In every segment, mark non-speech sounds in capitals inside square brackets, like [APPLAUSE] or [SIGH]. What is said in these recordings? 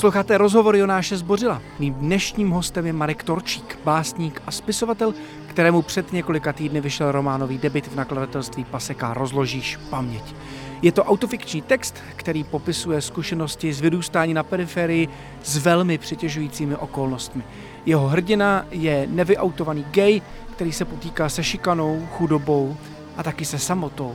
Posloucháte rozhovor Jonáše Zbořila. Mým dnešním hostem je Marek Torčík, básník a spisovatel, kterému před několika týdny vyšel románový debit v nakladatelství Paseka Rozložíš paměť. Je to autofikční text, který popisuje zkušenosti z vyrůstání na periferii s velmi přitěžujícími okolnostmi. Jeho hrdina je nevyautovaný gay, který se potýká se šikanou, chudobou a taky se samotou.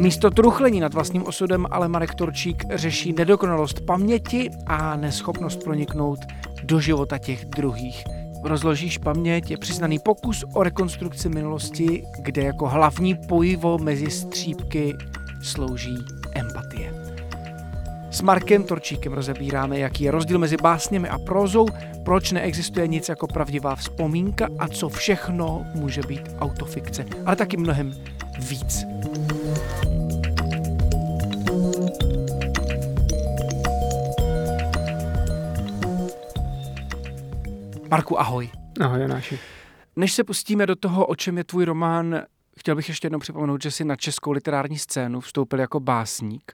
Místo truchlení nad vlastním osudem ale Marek Torčík řeší nedokonalost paměti a neschopnost proniknout do života těch druhých. Rozložíš paměť je přiznaný pokus o rekonstrukci minulosti, kde jako hlavní pojivo mezi střípky slouží empatie. S Markem Torčíkem rozebíráme, jaký je rozdíl mezi básněmi a prózou, proč neexistuje nic jako pravdivá vzpomínka a co všechno může být autofikce, ale taky mnohem víc. Marku, ahoj. Ahoj, Jonáši. Než se pustíme do toho, o čem je tvůj román, chtěl bych ještě jednou připomenout, že jsi na českou literární scénu vstoupil jako básník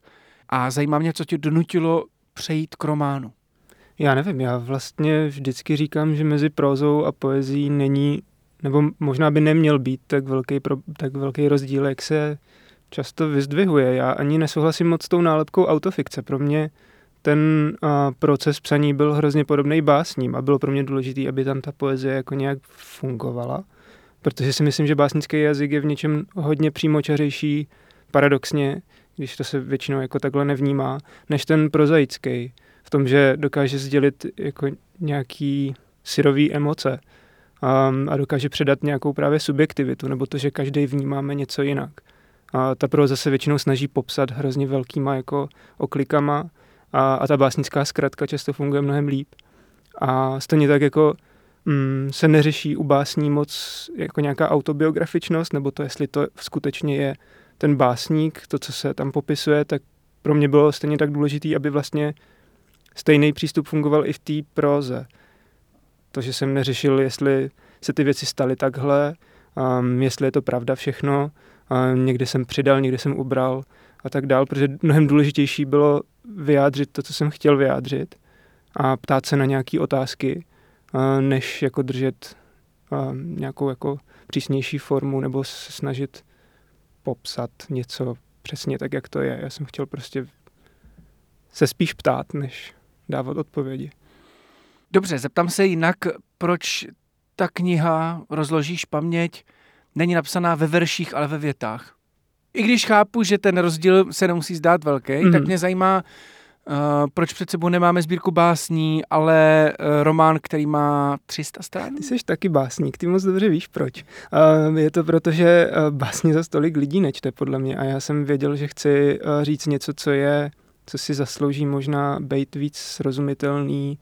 a zajímá mě, co tě donutilo přejít k románu. Já nevím, já vlastně vždycky říkám, že mezi prózou a poezí není, nebo možná by neměl být tak velký, tak velký rozdíl, jak se často vyzdvihuje. Já ani nesouhlasím moc s tou nálepkou autofikce. Pro mě ten uh, proces psaní byl hrozně podobný básním a bylo pro mě důležité, aby tam ta poezie jako nějak fungovala, protože si myslím, že básnický jazyk je v něčem hodně přímočařejší, paradoxně, když to se většinou jako takhle nevnímá, než ten prozaický, v tom, že dokáže sdělit jako nějaký syrový emoce um, a dokáže předat nějakou právě subjektivitu, nebo to, že každý vnímáme něco jinak. A ta proza se většinou snaží popsat hrozně velkýma jako oklikama a, a ta básnická zkratka často funguje mnohem líp. A stejně tak jako mm, se neřeší u básní moc jako nějaká autobiografičnost, nebo to, jestli to skutečně je ten básník, to, co se tam popisuje, tak pro mě bylo stejně tak důležité, aby vlastně stejný přístup fungoval i v té proze. To, že jsem neřešil, jestli se ty věci staly takhle, um, jestli je to pravda všechno, um, někde jsem přidal, někde jsem ubral a tak dál, protože mnohem důležitější bylo vyjádřit to, co jsem chtěl vyjádřit a ptát se na nějaké otázky, než jako držet nějakou jako přísnější formu nebo se snažit popsat něco přesně tak, jak to je. Já jsem chtěl prostě se spíš ptát, než dávat odpovědi. Dobře, zeptám se jinak, proč ta kniha Rozložíš paměť není napsaná ve verších, ale ve větách? i když chápu, že ten rozdíl se nemusí zdát velký, mm. tak mě zajímá, uh, proč před sebou nemáme sbírku básní, ale uh, román, který má 300 stran? Ty jsi taky básník, ty moc dobře víš proč. Uh, je to proto, že uh, básně za tolik lidí nečte, podle mě, a já jsem věděl, že chci uh, říct něco, co je, co si zaslouží možná být víc srozumitelný,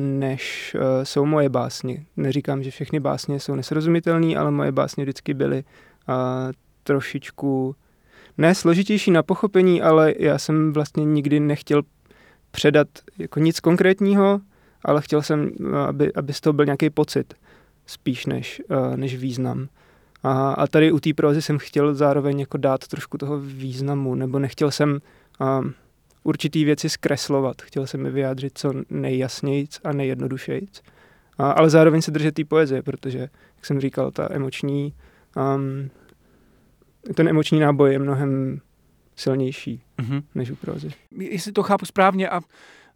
než uh, jsou moje básně. Neříkám, že všechny básně jsou nesrozumitelné, ale moje básně vždycky byly uh, trošičku ne složitější na pochopení, ale já jsem vlastně nikdy nechtěl předat jako nic konkrétního, ale chtěl jsem, aby, aby z toho byl nějaký pocit spíš než, než význam. A, a tady u té prózy jsem chtěl zároveň jako dát trošku toho významu, nebo nechtěl jsem uh, určitý věci zkreslovat. Chtěl jsem je vyjádřit co nejjasnějc a nejjednodušejc. A, ale zároveň se držet té poezie, protože, jak jsem říkal, ta emoční um, ten emoční náboj je mnohem silnější mm-hmm. než u prózy. Jestli to chápu správně a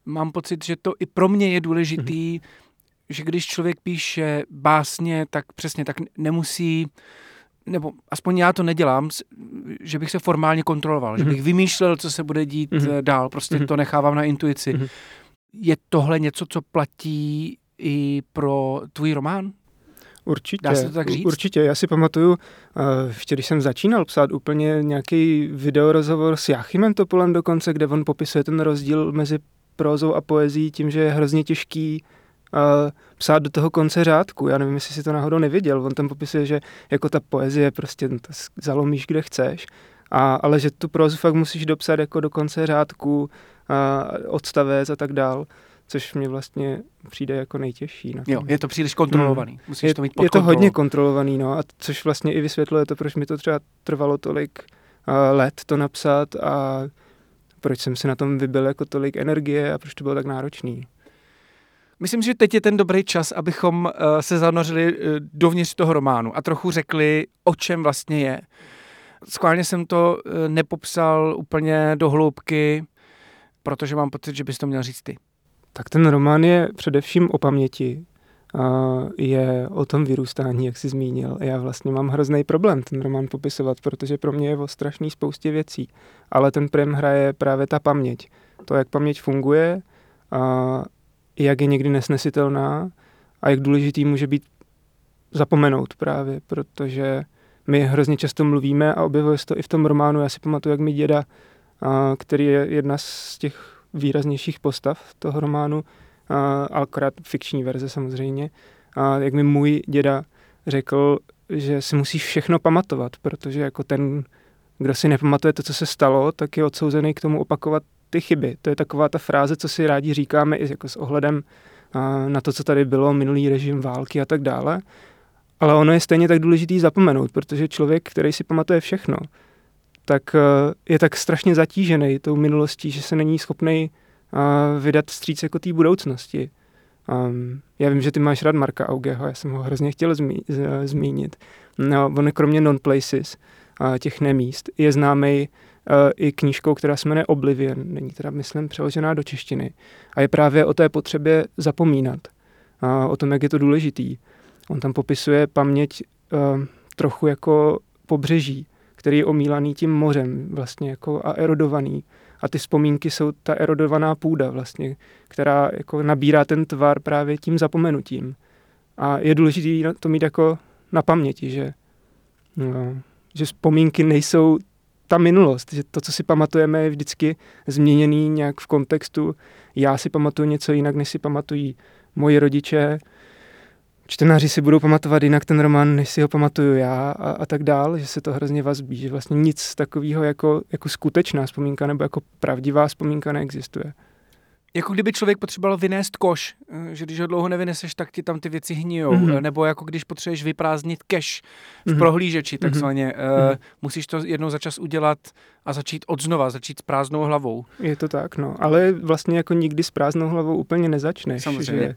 mám pocit, že to i pro mě je důležitý, mm-hmm. že když člověk píše básně, tak přesně tak nemusí nebo aspoň já to nedělám, že bych se formálně kontroloval, mm-hmm. že mhm. bych vymýšlel, co se bude dít mm-hmm. dál, prostě mm-hmm. to nechávám na intuici. Mm-hmm. Je tohle něco, co platí i pro tvůj román? Určitě. Dá se to tak říct? Určitě. Já si pamatuju, ještě když jsem začínal psát úplně nějaký videorozhovor s Jachimem Topolem dokonce, kde on popisuje ten rozdíl mezi prózou a poezí tím, že je hrozně těžký uh, psát do toho konce řádku. Já nevím, jestli si to náhodou neviděl. On tam popisuje, že jako ta poezie prostě to zalomíš, kde chceš, a, ale že tu prózu fakt musíš dopsat jako do konce řádku, uh, odstavec a tak dál což mě vlastně přijde jako nejtěžší. Na jo, je to příliš kontrolovaný. Hmm. Musíš je, to mít pod Je to hodně kontrolovaný, no, a což vlastně i vysvětluje to, proč mi to třeba trvalo tolik uh, let to napsat a proč jsem si na tom vybil jako tolik energie a proč to bylo tak náročný. Myslím, že teď je ten dobrý čas, abychom uh, se zanořili uh, dovnitř toho románu a trochu řekli, o čem vlastně je. Schválně jsem to uh, nepopsal úplně do hloubky, protože mám pocit, že bys to měl říct ty. Tak ten román je především o paměti. Je o tom vyrůstání, jak jsi zmínil. Já vlastně mám hrozný problém ten román popisovat, protože pro mě je o strašný spoustě věcí. Ale ten prém hraje právě ta paměť. To, jak paměť funguje, a jak je někdy nesnesitelná a jak důležitý může být zapomenout právě, protože my hrozně často mluvíme a objevuje se to i v tom románu. Já si pamatuju, jak mi děda, který je jedna z těch výraznějších postav toho románu, akorát fikční verze samozřejmě. Jak mi můj děda řekl, že si musíš všechno pamatovat, protože jako ten, kdo si nepamatuje to, co se stalo, tak je odsouzený k tomu opakovat ty chyby. To je taková ta fráze, co si rádi říkáme i jako s ohledem na to, co tady bylo, minulý režim války a tak dále. Ale ono je stejně tak důležitý zapomenout, protože člověk, který si pamatuje všechno, tak eh, je tak strašně zatížený tou minulostí, že se není schopný eh, vydat stříc jako té budoucnosti. Um, já vím, že ty máš rád Marka Augeho, já jsem ho hrozně chtěl zmí, z, zmínit. No, on kromě non-places, uh, těch nemíst, je známý i knížkou, která se jmenuje Oblivion, není teda, myslím, přeložená do češtiny. A je právě o té potřebě zapomínat, uh, o tom, jak je to důležitý. On tam popisuje paměť uh, trochu jako pobřeží, který je omílaný tím mořem vlastně jako a erodovaný. A ty vzpomínky jsou ta erodovaná půda vlastně, která jako nabírá ten tvar právě tím zapomenutím. A je důležité to mít jako na paměti, že, no, že vzpomínky nejsou ta minulost, že to, co si pamatujeme, je vždycky změněný nějak v kontextu. Já si pamatuju něco jinak, než si pamatují moji rodiče, čtenáři si budou pamatovat jinak ten román, než si ho pamatuju já a, a tak dál, že se to hrozně vazbí, že vlastně nic takového jako, jako skutečná vzpomínka nebo jako pravdivá vzpomínka neexistuje. Jako kdyby člověk potřeboval vynést koš, eh, že když ho dlouho nevyneseš, tak ti tam ty věci hnijou. Mm-hmm. Nebo jako když potřebuješ vyprázdnit cache v mm-hmm. prohlížeči mhm. takzvaně. Mm-hmm. Uh, musíš to jednou za čas udělat a začít od znova, začít s prázdnou hlavou. Je to tak, no. Ale vlastně jako nikdy s prázdnou hlavou úplně nezačneš. Samozřejmě. Že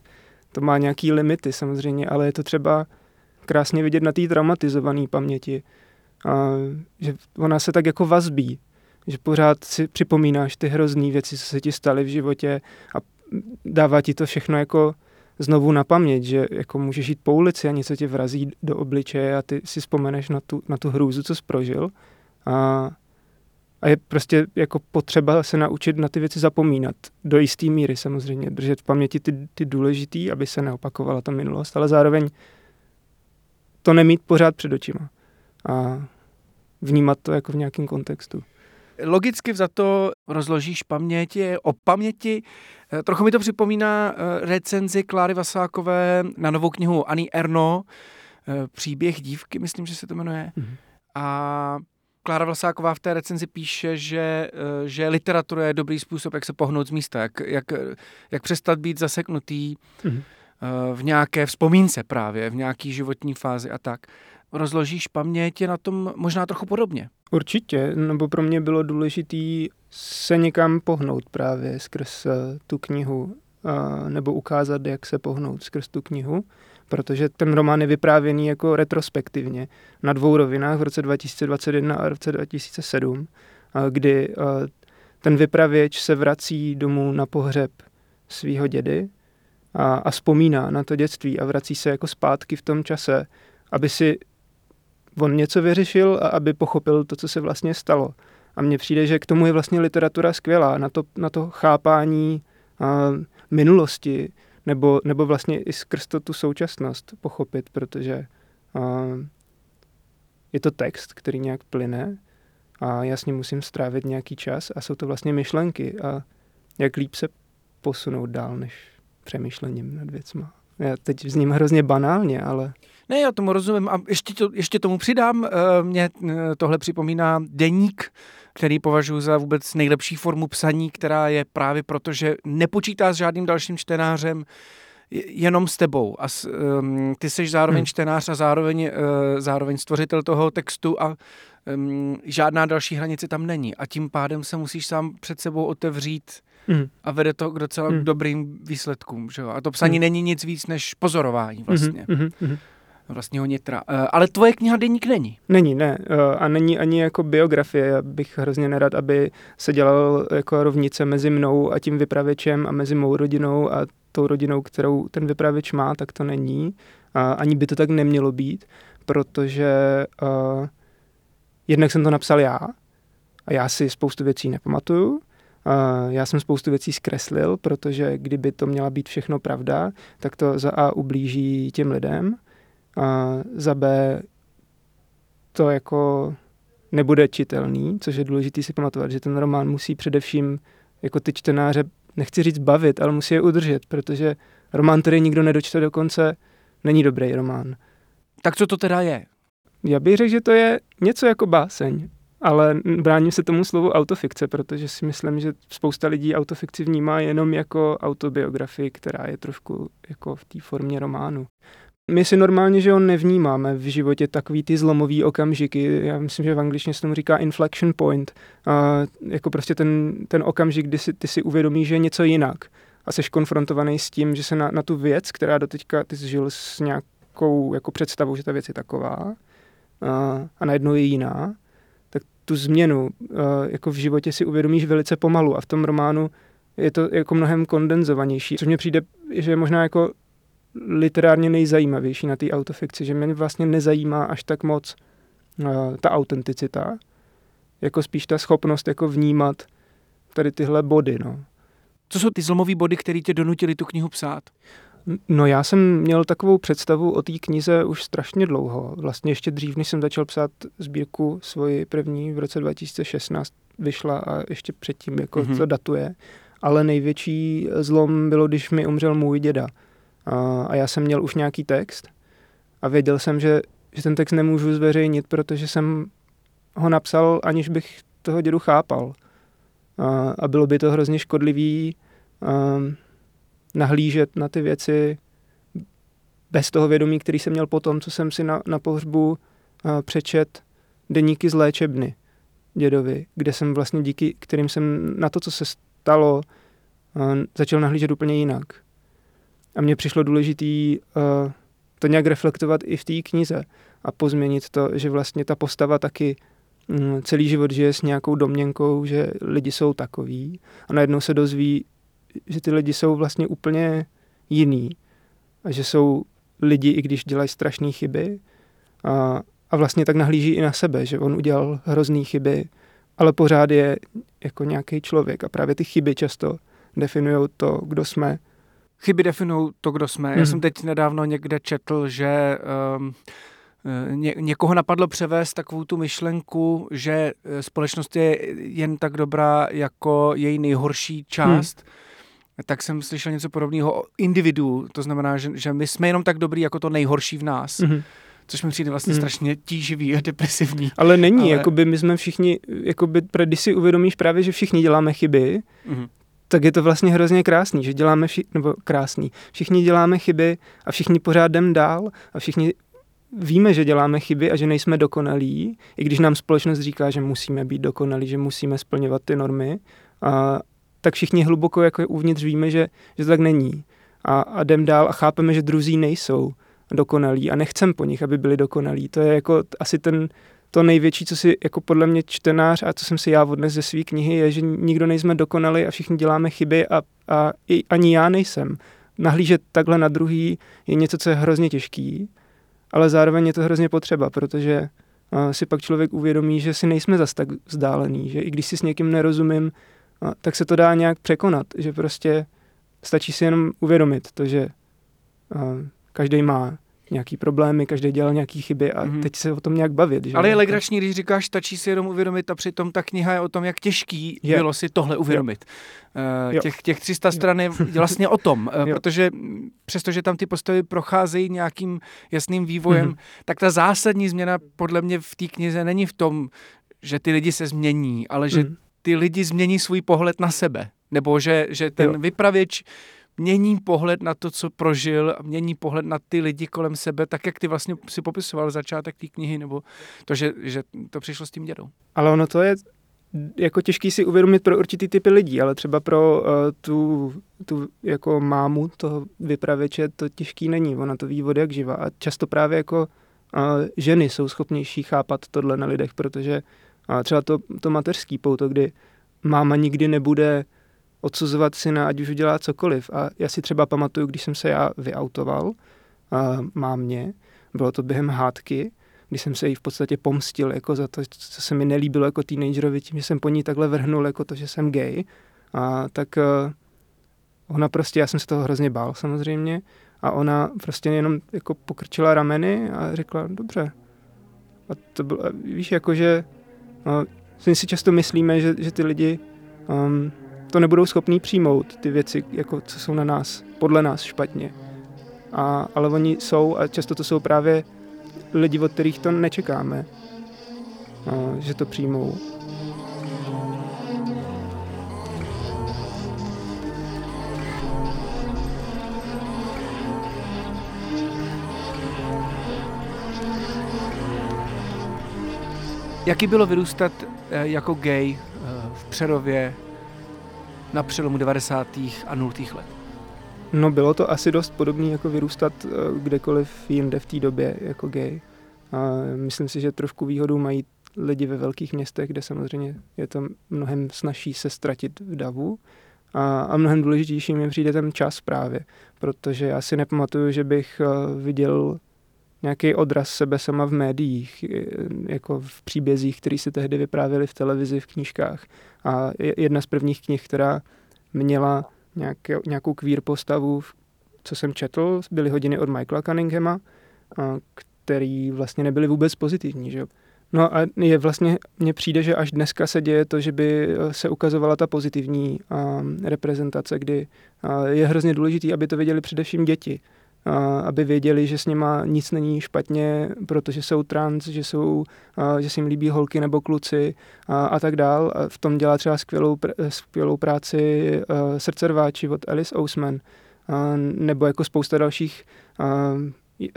to má nějaký limity samozřejmě, ale je to třeba krásně vidět na té traumatizované paměti, a, že ona se tak jako vazbí, že pořád si připomínáš ty hrozný věci, co se ti staly v životě a dává ti to všechno jako znovu na paměť, že jako můžeš jít po ulici a něco tě vrazí do obličeje a ty si vzpomeneš na tu, na tu hrůzu, co jsi prožil a a je prostě jako potřeba se naučit na ty věci zapomínat. Do jisté míry samozřejmě. Držet v paměti ty, ty důležitý, aby se neopakovala ta minulost, ale zároveň to nemít pořád před očima. A vnímat to jako v nějakém kontextu. Logicky to rozložíš paměť o paměti. Eh, trochu mi to připomíná eh, recenzi Kláry Vasákové na novou knihu Annie Erno, eh, Příběh dívky, myslím, že se to jmenuje. Mm-hmm. A Klára Vlasáková v té recenzi píše, že, že literatura je dobrý způsob, jak se pohnout z místa, jak, jak, jak přestat být zaseknutý mm-hmm. v nějaké vzpomínce právě, v nějaký životní fázi a tak. Rozložíš paměť je na tom možná trochu podobně. Určitě, nebo pro mě bylo důležité se někam pohnout právě skrz eh, tu knihu, nebo ukázat, jak se pohnout skrz tu knihu protože ten román je vyprávěný jako retrospektivně na dvou rovinách v roce 2021 a v roce 2007, kdy ten vypravěč se vrací domů na pohřeb svého dědy a, a vzpomíná na to dětství a vrací se jako zpátky v tom čase, aby si on něco vyřešil a aby pochopil to, co se vlastně stalo. A mně přijde, že k tomu je vlastně literatura skvělá, na to, na to chápání a, minulosti, nebo, nebo vlastně i skrz to tu současnost pochopit, protože uh, je to text, který nějak plyne a já s ním musím strávit nějaký čas a jsou to vlastně myšlenky a jak líp se posunout dál, než přemýšlením nad věcma. Já teď zním hrozně banálně, ale... Ne, já tomu rozumím a ještě, to, ještě tomu přidám. Eh, Mně eh, tohle připomíná deník, který považuji za vůbec nejlepší formu psaní, která je právě proto, že nepočítá s žádným dalším čtenářem, jenom s tebou. A s, um, ty jsi zároveň hmm. čtenář a zároveň, uh, zároveň stvořitel toho textu a um, žádná další hranice tam není. A tím pádem se musíš sám před sebou otevřít hmm. a vede to k docela hmm. dobrým výsledkům. Že jo? A to psaní hmm. není nic víc než pozorování vlastně. Hmm. Hmm vlastního nitra. Uh, ale tvoje kniha Deník není. Není, ne. Uh, a není ani jako biografie. Já bych hrozně nerad, aby se dělal jako rovnice mezi mnou a tím vypravěčem a mezi mou rodinou a tou rodinou, kterou ten vypravěč má, tak to není. Uh, ani by to tak nemělo být, protože uh, jednak jsem to napsal já a já si spoustu věcí nepamatuju. Uh, já jsem spoustu věcí zkreslil, protože kdyby to měla být všechno pravda, tak to za A ublíží těm lidem a za B to jako nebude čitelný, což je důležité si pamatovat, že ten román musí především jako ty čtenáře, nechci říct bavit, ale musí je udržet, protože román, který nikdo nedočte do konce, není dobrý román. Tak co to teda je? Já bych řekl, že to je něco jako báseň, ale bráním se tomu slovu autofikce, protože si myslím, že spousta lidí autofikci vnímá jenom jako autobiografii, která je trošku jako v té formě románu. My si normálně, že on nevnímáme v životě takový ty zlomový okamžiky. Já myslím, že v angličtině se tomu říká inflection point. A jako prostě ten, ten okamžik, kdy si, ty si uvědomíš, že je něco jinak. A jsi konfrontovaný s tím, že se na, na tu věc, která doteďka ty jsi žil s nějakou jako představou, že ta věc je taková a, a najednou je jiná, tak tu změnu a, jako v životě si uvědomíš velice pomalu a v tom románu je to jako mnohem kondenzovanější, což mně přijde, že je možná jako literárně nejzajímavější na té autofikci, že mě vlastně nezajímá až tak moc uh, ta autenticita, jako spíš ta schopnost jako vnímat tady tyhle body, no. Co jsou ty zlomové body, které tě donutili tu knihu psát? No já jsem měl takovou představu o té knize už strašně dlouho. Vlastně ještě dřív, než jsem začal psát sbírku svoji první v roce 2016 vyšla a ještě předtím jako mm-hmm. to datuje. Ale největší zlom bylo, když mi umřel můj děda. A, a já jsem měl už nějaký text a věděl jsem, že, že ten text nemůžu zveřejnit, protože jsem ho napsal, aniž bych toho dědu chápal. A, a bylo by to hrozně škodlivý um, nahlížet na ty věci bez toho vědomí, který jsem měl potom, co jsem si na, na pohřbu uh, přečet deníky z léčebny dědovi, kde jsem vlastně díky, kterým jsem na to, co se stalo, uh, začal nahlížet úplně jinak. A mně přišlo důležitý uh, to nějak reflektovat i v té knize a pozměnit to, že vlastně ta postava taky um, celý život žije s nějakou domněnkou, že lidi jsou takový a najednou se dozví, že ty lidi jsou vlastně úplně jiný a že jsou lidi, i když dělají strašné chyby a, a vlastně tak nahlíží i na sebe, že on udělal hrozný chyby, ale pořád je jako nějaký člověk a právě ty chyby často definují to, kdo jsme chyby definují to, kdo jsme. Hmm. Já jsem teď nedávno někde četl, že um, ně, někoho napadlo převést takovou tu myšlenku, že eh, společnost je jen tak dobrá jako její nejhorší část. Hmm. Tak jsem slyšel něco podobného o individu. To znamená, že, že my jsme jenom tak dobrý jako to nejhorší v nás. Hmm což mi přijde vlastně mm. strašně tíživý a depresivní. Ale není, ale... jakoby my jsme všichni, jakoby, když si uvědomíš právě, že všichni děláme chyby, mm tak je to vlastně hrozně krásný, že děláme, vši, nebo krásný, všichni děláme chyby a všichni pořád jdem dál a všichni víme, že děláme chyby a že nejsme dokonalí, i když nám společnost říká, že musíme být dokonalí, že musíme splňovat ty normy, a, tak všichni hluboko jako uvnitř víme, že, že to tak není. A, a jdem dál a chápeme, že druzí nejsou dokonalí a nechcem po nich, aby byli dokonalí. To je jako asi ten to největší, co si jako podle mě čtenář a co jsem si já odnes ze své knihy, je, že nikdo nejsme dokonali a všichni děláme chyby a, a i, ani já nejsem. Nahlížet takhle na druhý je něco, co je hrozně těžký, ale zároveň je to hrozně potřeba, protože si pak člověk uvědomí, že si nejsme zas tak vzdálený, že i když si s někým nerozumím, tak se to dá nějak překonat, že prostě stačí si jenom uvědomit to, že každý má nějaký problémy, každý dělal nějaký chyby a mm-hmm. teď se o tom nějak bavit. Že? Ale je legrační, když říkáš, stačí si jenom uvědomit a přitom ta kniha je o tom, jak těžký je. bylo si tohle uvědomit. Jo. Těch, těch 300 stran je [LAUGHS] vlastně o tom, jo. protože přestože tam ty postavy procházejí nějakým jasným vývojem, mm-hmm. tak ta zásadní změna podle mě v té knize není v tom, že ty lidi se změní, ale že mm-hmm. ty lidi změní svůj pohled na sebe. Nebo že, že ten jo. vypravěč mění pohled na to, co prožil a mění pohled na ty lidi kolem sebe, tak jak ty vlastně si popisoval začátek té knihy, nebo to, že, že to přišlo s tím dědou. Ale ono to je jako těžký si uvědomit pro určitý typy lidí, ale třeba pro uh, tu, tu jako mámu toho vypravěče to těžký není. Ona to ví od jak živa a často právě jako uh, ženy jsou schopnější chápat tohle na lidech, protože uh, třeba to, to mateřský pouto, kdy máma nikdy nebude odsuzovat syna, ať už udělá cokoliv. A já si třeba pamatuju, když jsem se já vyautoval uh, mámě, bylo to během hádky, když jsem se jí v podstatě pomstil jako za to, co se mi nelíbilo jako teenagerovi, tím, že jsem po ní takhle vrhnul jako to, že jsem gay, a tak uh, ona prostě, já jsem se toho hrozně bál samozřejmě, a ona prostě jenom jako pokrčila rameny a řekla, dobře. A to bylo, víš, jakože my si často myslíme, že, že ty lidi um, to nebudou schopní přijmout, ty věci, jako co jsou na nás, podle nás špatně. A, ale oni jsou a často to jsou právě lidi, od kterých to nečekáme, a, že to přijmou. Jaký bylo vyrůstat eh, jako gay eh, v Přerově na přelomu 90. a 0. let? No bylo to asi dost podobné jako vyrůstat eh, kdekoliv jinde v té době jako gay. A myslím si, že trošku výhodu mají lidi ve velkých městech, kde samozřejmě je to mnohem snažší se ztratit v davu. A, a mnohem důležitější mi přijde ten čas právě, protože já si nepamatuju, že bych eh, viděl nějaký odraz sebe sama v médiích, jako v příbězích, které se tehdy vyprávěly v televizi, v knížkách. A jedna z prvních knih, která měla nějaké, nějakou queer postavu, co jsem četl, byly hodiny od Michaela Cunninghama, který vlastně nebyly vůbec pozitivní. Že? No a je vlastně, mně přijde, že až dneska se děje to, že by se ukazovala ta pozitivní um, reprezentace, kdy uh, je hrozně důležitý, aby to věděli především děti aby věděli, že s nima nic není špatně, protože jsou trans, že, jsou, že se jim líbí holky nebo kluci a, a tak dál. A v tom dělá třeba skvělou, skvělou práci srdcerváči od Alice Ousman nebo jako spousta dalších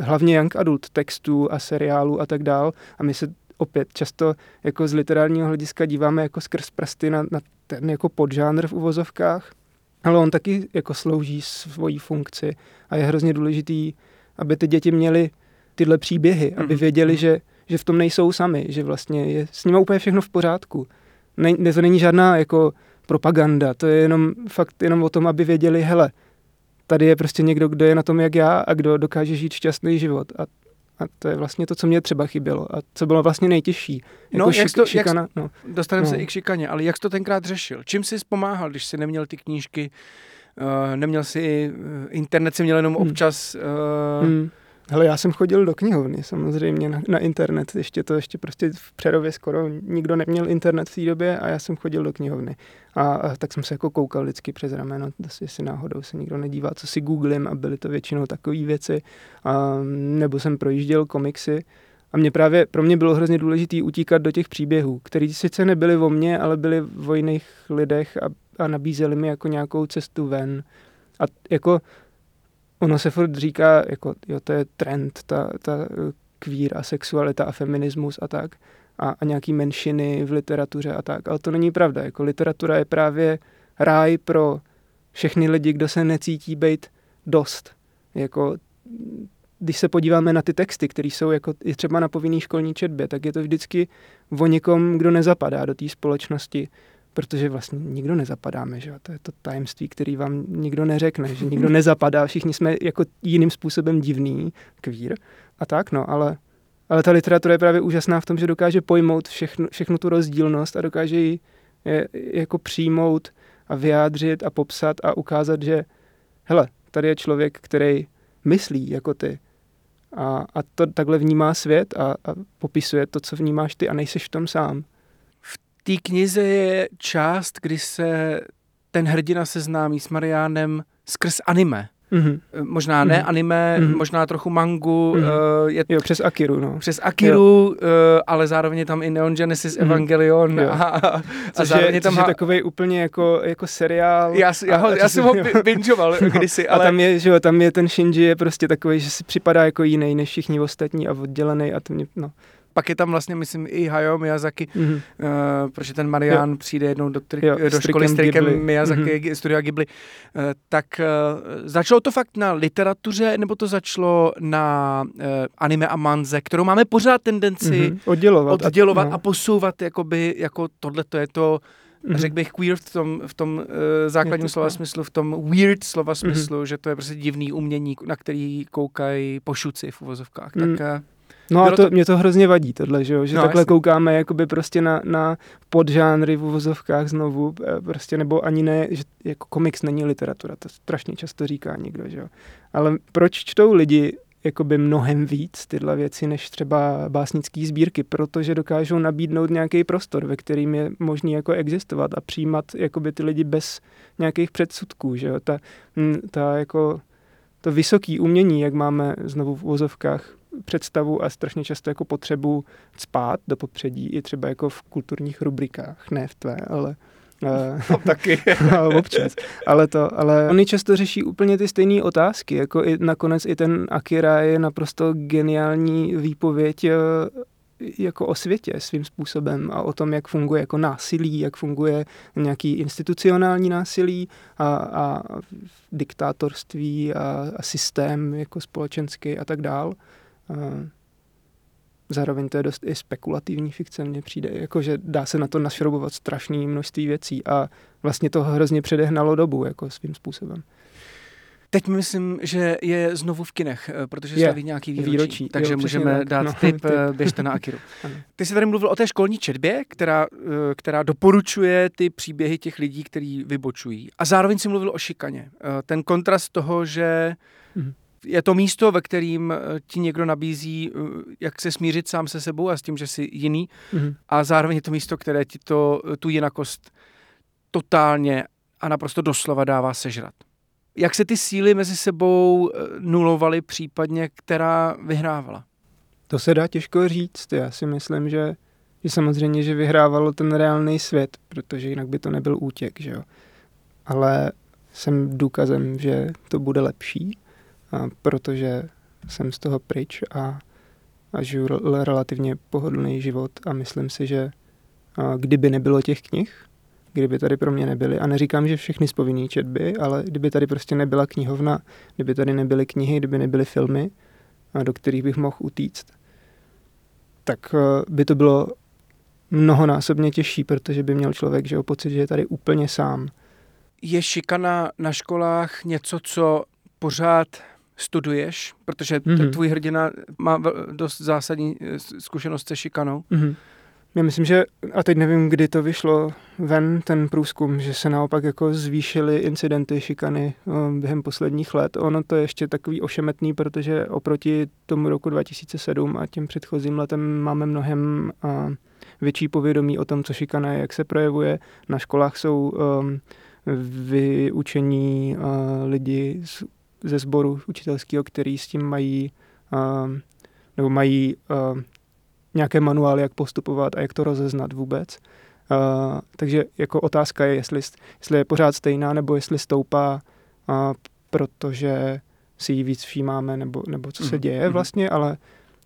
hlavně young adult textů a seriálů a tak dál. A my se opět často jako z literárního hlediska díváme jako skrz prsty na, na ten jako podžánr v uvozovkách, ale on taky jako slouží svoji funkci a je hrozně důležitý, aby ty děti měly tyhle příběhy, aby mhm. věděli, mhm. že, že v tom nejsou sami, že vlastně je s nimi úplně všechno v pořádku. Ne, to není žádná jako propaganda, to je jenom fakt jenom o tom, aby věděli, hele, tady je prostě někdo, kdo je na tom jak já a kdo dokáže žít šťastný život. A a to je vlastně to, co mě třeba chybělo a co bylo vlastně nejtěžší. Jako no, šik, jak to, šikana, jak, no. Dostaneme no. se i k šikaně, ale jak jsi to tenkrát řešil? Čím jsi pomáhal, když jsi neměl ty knížky, uh, neměl si uh, internet, jsi měl jenom hmm. občas... Uh, hmm Hele, já jsem chodil do knihovny samozřejmě na, na internet, ještě to ještě prostě v Přerově skoro nikdo neměl internet v té době a já jsem chodil do knihovny. A, a tak jsem se jako koukal vždycky přes rameno, jestli náhodou se nikdo nedívá, co si googlím a byly to většinou takové věci. A, nebo jsem projížděl komiksy a mě právě, pro mě bylo hrozně důležité utíkat do těch příběhů, které sice nebyly o mně, ale byly o jiných lidech a, a nabízeli mi jako nějakou cestu ven. A jako ono se furt říká, jako jo, to je trend, ta, ta kvír a sexualita a feminismus a tak a, a nějaký menšiny v literatuře a tak, ale to není pravda, jako literatura je právě ráj pro všechny lidi, kdo se necítí být dost. Jako, když se podíváme na ty texty, které jsou jako i třeba na povinný školní četbě, tak je to vždycky o někom, kdo nezapadá do té společnosti, protože vlastně nikdo nezapadáme, že jo? to je to tajemství, který vám nikdo neřekne, že nikdo nezapadá, všichni jsme jako jiným způsobem divný, kvír a tak, no, ale, ale ta literatura je právě úžasná v tom, že dokáže pojmout všechnu, všechnu tu rozdílnost a dokáže ji jako přijmout a vyjádřit a popsat a ukázat, že, hele, tady je člověk, který myslí jako ty a, a to takhle vnímá svět a, a popisuje to, co vnímáš ty a nejseš v tom sám. Té knize je část, kdy se ten hrdina seznámí s Mariánem skrz anime. Mm-hmm. Možná ne mm-hmm. anime, mm-hmm. možná trochu mangu. Mm-hmm. Uh, je jo, přes Akiru, no. Přes Akiru, uh, ale zároveň je tam i Neon Genesis mm-hmm. Evangelion. Jo. A, a, a zároveň je, tam... Ha... takový úplně jako, jako seriál. Já, já, ho, já jsem ho [LAUGHS] bingeoval no. kdysi, ale... A tam je, že jo, tam je ten Shinji je prostě takový, že si připadá jako jiný než všichni ostatní a oddělený a to mě, no. Pak je tam vlastně, myslím, i Hayao Miyazaki, mm-hmm. uh, protože ten Marian jo. přijde jednou do, tri- jo, do školy s trikem Miyazaki, mm-hmm. studia Ghibli. Uh, tak uh, začalo to fakt na literatuře, nebo to začalo na uh, anime a manze, kterou máme pořád tendenci mm-hmm. oddělovat, oddělovat a, no. a posouvat, jakoby, jako tohle to je to, mm-hmm. řekl bych queer v tom, v tom uh, základním slova smyslu, v tom weird slova mhm. smyslu, mm-hmm. že to je prostě divný umění, na který koukají pošuci v uvozovkách. Mm. Tak uh, No a to, to, mě to hrozně vadí, tohle, že, jo? že no, takhle jasný. koukáme jakoby prostě na, na podžánry v uvozovkách znovu, eh, prostě nebo ani ne, že jako komiks není literatura, to strašně často říká někdo, že jo. Ale proč čtou lidi jakoby mnohem víc tyhle věci, než třeba básnické sbírky, protože dokážou nabídnout nějaký prostor, ve kterým je možný jako existovat a přijímat jakoby ty lidi bez nějakých předsudků, že jo. Ta, ta jako to vysoké umění, jak máme znovu v vozovkách představu a strašně často jako potřebu spát do popředí, i třeba jako v kulturních rubrikách, ne v tvé, ale [LAUGHS] No, taky. [LAUGHS] no, občas. Ale to, ale oni často řeší úplně ty stejné otázky, jako i nakonec i ten Akira je naprosto geniální výpověď eh, jako o světě svým způsobem a o tom, jak funguje jako násilí, jak funguje nějaký institucionální násilí a, a diktátorství a, a systém jako společenský a tak dál. Zároveň to je dost i spekulativní fikce, mně přijde, jakože dá se na to našrobovat strašné množství věcí a vlastně to hrozně předehnalo dobu, jako svým způsobem. Teď myslím, že je znovu v kinech, eh, protože slaví nějaký výročí, výročí. takže jo, můžeme tak. dát no, tip, tip, eh, běžte na Akiru. [LAUGHS] Ty jsi tady mluvil o té školní četbě, která, eh, která doporučuje ty příběhy těch lidí, kteří vybočují. A zároveň si mluvil o šikaně. Ten kontrast toho, že mm je to místo, ve kterým eh, ti někdo nabízí, eh, jak se smířit sám se sebou a s tím, že jsi jiný. Mm-hmm. A zároveň je to místo, které ti to, eh, tu jinakost totálně a naprosto doslova dává sežrat. Jak se ty síly mezi sebou nulovaly, případně která vyhrávala? To se dá těžko říct. Já si myslím, že, že samozřejmě, že vyhrávalo ten reálný svět, protože jinak by to nebyl útěk, že jo. Ale jsem důkazem, že to bude lepší protože jsem z toho pryč a, a žiju relativně pohodlný život a myslím si, že kdyby nebylo těch knih, kdyby tady pro mě nebyly, a neříkám, že všechny z četby, ale kdyby tady prostě nebyla knihovna, kdyby tady nebyly knihy, kdyby nebyly filmy, do kterých bych mohl utíct, tak by to bylo mnohonásobně těžší, protože by měl člověk že pocit, že je tady úplně sám. Je šikana na školách něco, co pořád studuješ, protože mm-hmm. tvůj hrdina má dost zásadní eh, zkušenost se šikanou. Mm-hmm. Já myslím, že, a teď nevím, kdy to vyšlo ven, ten průzkum, že se naopak jako zvýšily incidenty šikany eh, během posledních let. Ono to je ještě takový ošemetný, protože oproti tomu roku 2007 a těm předchozím letem máme mnohem uh, větší povědomí o tom, co šikana je, jak se projevuje. Na školách jsou um, vyučení uh, lidi z ze sboru učitelského, který s tím mají, uh, nebo mají uh, nějaké manuály, jak postupovat a jak to rozeznat vůbec. Uh, takže jako otázka je, jestli, jestli je pořád stejná, nebo jestli stoupá, uh, protože si ji víc všímáme, nebo, nebo co se mhm, děje mhm. vlastně, ale,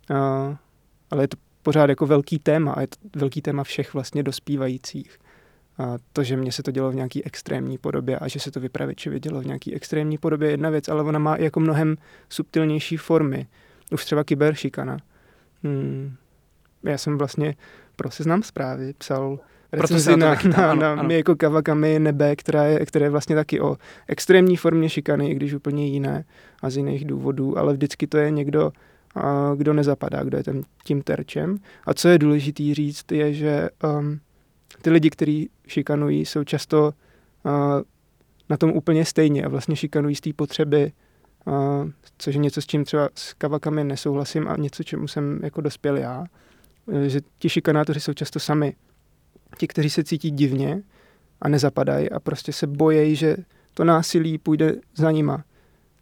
uh, ale je to pořád jako velký téma a je to velký téma všech vlastně dospívajících. A to, že mně se to dělo v nějaký extrémní podobě a že se to vypravěčivě dělo v nějaký extrémní podobě je jedna věc, ale ona má jako mnohem subtilnější formy. Už třeba kyberšikana. Hmm. Já jsem vlastně pro seznam zprávy psal recenzi na, na, na, na jako Kawakami nebe, která je, které je vlastně taky o extrémní formě šikany, i když úplně jiné a z jiných důvodů, ale vždycky to je někdo, a, kdo nezapadá, kdo je ten, tím terčem. A co je důležité říct, je, že um, ty lidi, kteří šikanují, jsou často na tom úplně stejně a vlastně šikanují z té potřeby, což je něco, s čím třeba s kavakami nesouhlasím a něco, čemu jsem jako dospěl já, e, že ti šikanátoři jsou často sami. Ti, kteří se cítí divně a nezapadají a prostě se bojejí, že to násilí půjde za nima,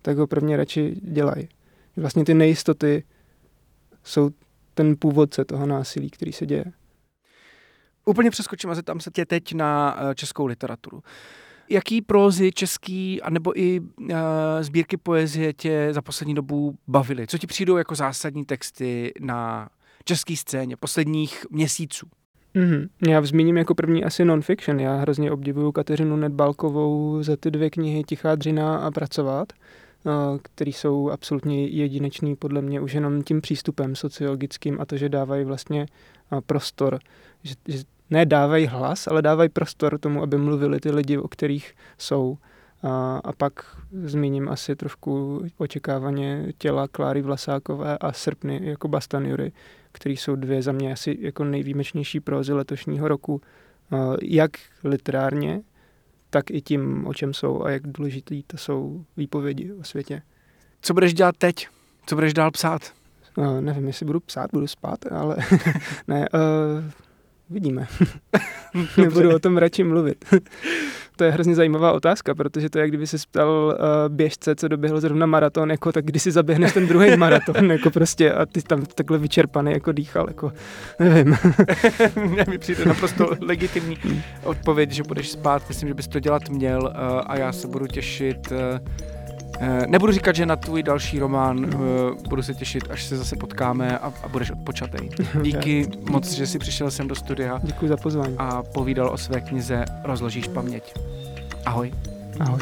tak ho prvně radši dělají. Vlastně ty nejistoty jsou ten původce toho násilí, který se děje. Úplně přeskočím a zeptám se tě teď na eh, českou literaturu. Jaký prózy český, anebo i uh, sbírky poezie tě za poslední dobu bavily? Co ti přijdou jako zásadní texty na české scéně posledních měsíců? Mm-hmm. Já zmíním jako první asi non-fiction. Já hrozně obdivuju Kateřinu Nedbalkovou za ty dvě knihy Tichá dřina a Pracovat, který jsou absolutně jedinečný podle mě už jenom tím přístupem sociologickým a to, že dávají vlastně prostor, že, že ne dávají hlas, ale dávají prostor tomu, aby mluvili ty lidi, o kterých jsou. A, a pak zmíním asi trošku očekávaně těla Kláry Vlasákové a Srpny jako Bastanjury, který jsou dvě za mě asi jako nejvýjimečnější prózy letošního roku, jak literárně, tak i tím, o čem jsou a jak důležitý to jsou výpovědi o světě. Co budeš dělat teď? Co budeš dál psát? Uh, nevím, jestli budu psát, budu spát, ale [LAUGHS] ne, uh, vidíme. [LAUGHS] [LAUGHS] Nebudu o tom radši mluvit. [LAUGHS] to je hrozně zajímavá otázka, protože to je, jak kdyby se ptal uh, běžce, co doběhl zrovna maraton, jako tak kdy si zaběhneš ten druhý maraton, jako prostě a ty tam takhle vyčerpaný jako dýchal, jako nevím. Mně mi přijde naprosto legitimní odpověď, že budeš spát, myslím, že bys to dělat měl uh, a já se budu těšit uh, Nebudu říkat, že na tvůj další román budu se těšit, až se zase potkáme a, a budeš odpočatej. [LAUGHS] Díky moc, že jsi přišel sem do studia. Děkuji za pozvání. A povídal o své knize Rozložíš paměť. Ahoj. Ahoj.